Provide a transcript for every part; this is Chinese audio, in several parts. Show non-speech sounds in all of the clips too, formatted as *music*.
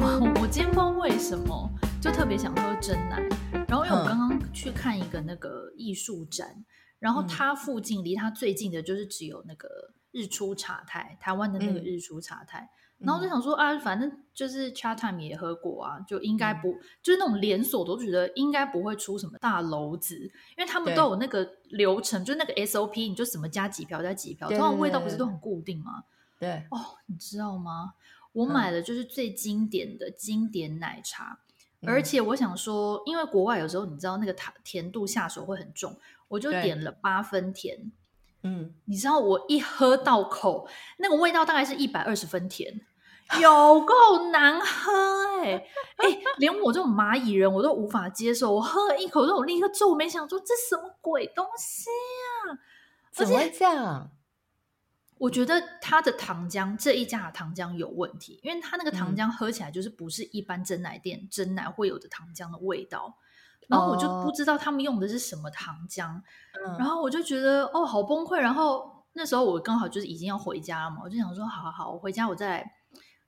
我我今天不知道为什么就特别想喝真奶，然后因为我刚刚去看一个那个艺术展，嗯、然后它附近离它最近的就是只有那个日出茶太，台湾的那个日出茶太，嗯、然后我就想说啊，反正就是 Chat Time 也喝过啊，就应该不、嗯、就是那种连锁，都觉得应该不会出什么大篓子，因为他们都有那个流程，就是那个 SOP，你就什么加几瓢加几瓢，通常味道不是都很固定吗？对。哦，你知道吗？我买的就是最经典的经典奶茶，嗯、而且我想说，因为国外有时候你知道那个糖甜度下手会很重，我就点了八分甜。嗯，你知道我一喝到口，那个味道大概是一百二十分甜，有够难喝哎、欸、哎、欸，连我这种蚂蚁人我都无法接受。我喝了一口之后，我立刻皱眉想说，这什么鬼东西啊？怎么会这样？我觉得它的糖浆这一家的糖浆有问题，因为它那个糖浆喝起来就是不是一般真奶店珍奶会有的糖浆的味道，然后我就不知道他们用的是什么糖浆，然后我就觉得哦好崩溃，然后那时候我刚好就是已经要回家了嘛，我就想说好好好，我回家我再来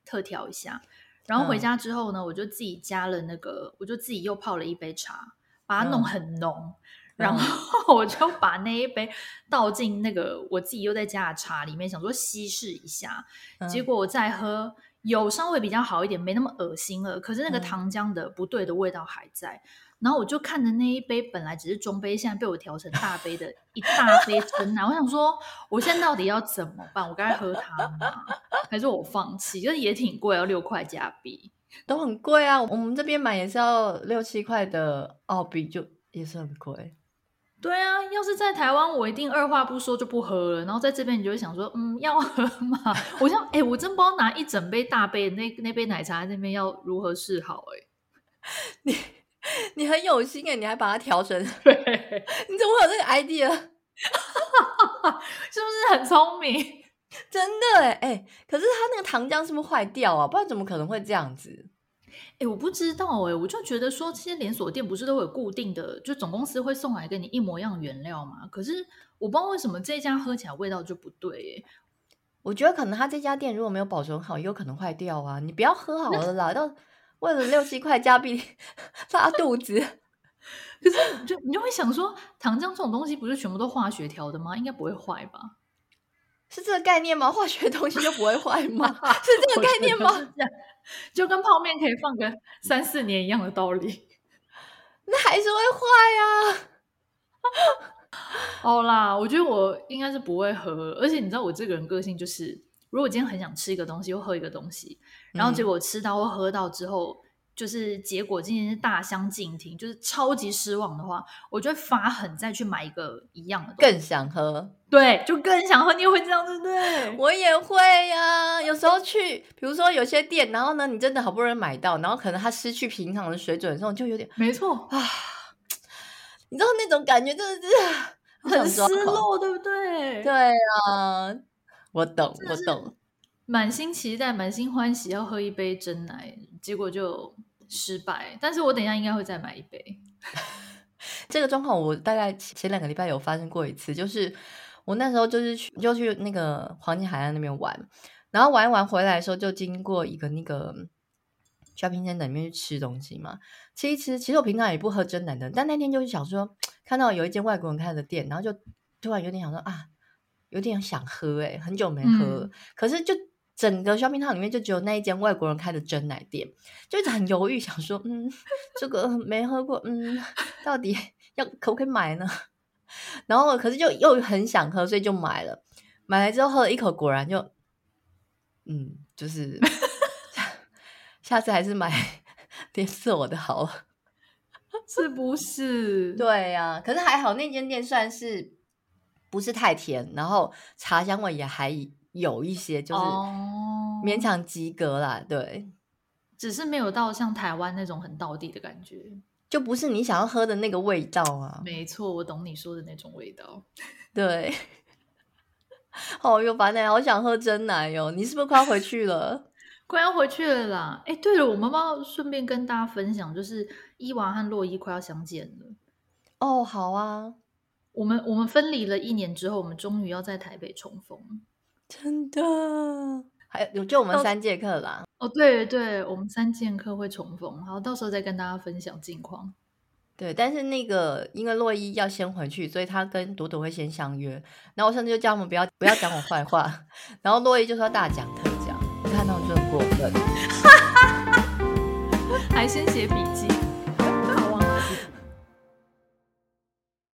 特调一下，然后回家之后呢，我就自己加了那个，我就自己又泡了一杯茶，把它弄很浓。然后我就把那一杯倒进那个我自己又在加的茶里面，想说稀释一下。结果我再喝，有稍微比较好一点，没那么恶心了。可是那个糖浆的不对的味道还在。然后我就看着那一杯本来只是中杯，现在被我调成大杯的一大杯真奶。我想说，我现在到底要怎么办？我该喝它吗？还是我放弃？就是也挺贵，要六块加币，都很贵啊。我们这边买也是要六七块的澳币，就也是很贵。对啊，要是在台湾，我一定二话不说就不喝了。然后在这边，你就会想说，嗯，要喝吗？*laughs* 我想，哎，我真不知道拿一整杯大杯那那杯奶茶在那边要如何是好。哎，*laughs* 你你很有心哎，你还把它调成，*laughs* 对你怎么会有这个 idea？是不是很聪明？*laughs* 真的哎哎，可是它那个糖浆是不是坏掉啊？不然怎么可能会这样子？哎，我不知道哎，我就觉得说这些连锁店不是都有固定的，就总公司会送来跟你一模一样原料嘛？可是我不知道为什么这家喝起来味道就不对哎。我觉得可能他这家店如果没有保存好，也有可能坏掉啊。你不要喝好了啦，到 *laughs* 为了六七块加币 *laughs* 拉肚子。可是就你就会想说，糖浆这种东西不是全部都化学调的吗？应该不会坏吧？是这个概念吗？化学东西就不会坏吗？*laughs* 是这个概念吗？就跟泡面可以放个三四年一样的道理，*laughs* 那还是会坏啊。好啦，我觉得我应该是不会喝，而且你知道我这个人个性就是，如果今天很想吃一个东西，又喝一个东西，然后结果吃到或喝到之后。就是结果今天是大相径庭，就是超级失望的话，我就会发狠再去买一个一样的，更想喝，对，就更想喝。你也会这样，对不对？*laughs* 我也会呀、啊。有时候去，比如说有些店，然后呢，你真的好不容易买到，然后可能它失去平常的水准的时候，就有点没错啊。你知道那种感觉真的是 *laughs* 很失落，对不对？对啊，我懂，我懂。满心期待，满心欢喜要喝一杯真奶，结果就。失败，但是我等一下应该会再买一杯。*laughs* 这个状况我大概前两个礼拜有发生过一次，就是我那时候就是去就去那个黄金海岸那边玩，然后玩一玩回来的时候就经过一个那个 shopping center 里面去吃东西嘛，吃一吃。其实我平常也不喝真奶的，但那天就是想说看到有一间外国人开的店，然后就突然有点想说啊，有点想喝哎、欸，很久没喝，嗯、可是就。整个 shopping town 里面就只有那一间外国人开的珍奶店，就一直很犹豫，想说，嗯，这个没喝过，嗯，到底要可不可以买呢？*laughs* 然后可是就又很想喝，所以就买了。买来之后喝了一口，果然就，嗯，就是 *laughs* 下次还是买连锁的好了，*laughs* 是不是？对呀、啊，可是还好那间店算是不是太甜，然后茶香味也还。有一些就是勉强及格啦，oh, 对，只是没有到像台湾那种很道地的感觉，就不是你想要喝的那个味道啊。没错，我懂你说的那种味道。*laughs* 对，*laughs* 好哟，烦奶，好想喝真奶哟。你是不是快要回去了？*laughs* 快要回去了啦。哎，对了，我们要顺便跟大家分享，就是伊娃和洛伊快要相见了。哦，oh, 好啊，我们我们分离了一年之后，我们终于要在台北重逢。真的，还有就我们三节课啦。哦，对对，我们三节课会重逢，好，到时候再跟大家分享近况。对，但是那个因为洛伊要先回去，所以他跟朵朵会先相约。然后我上次就叫他们不要不要讲我坏话。*laughs* 然后洛伊就说大讲特讲，你看到就很过分，*laughs* 还先写笔。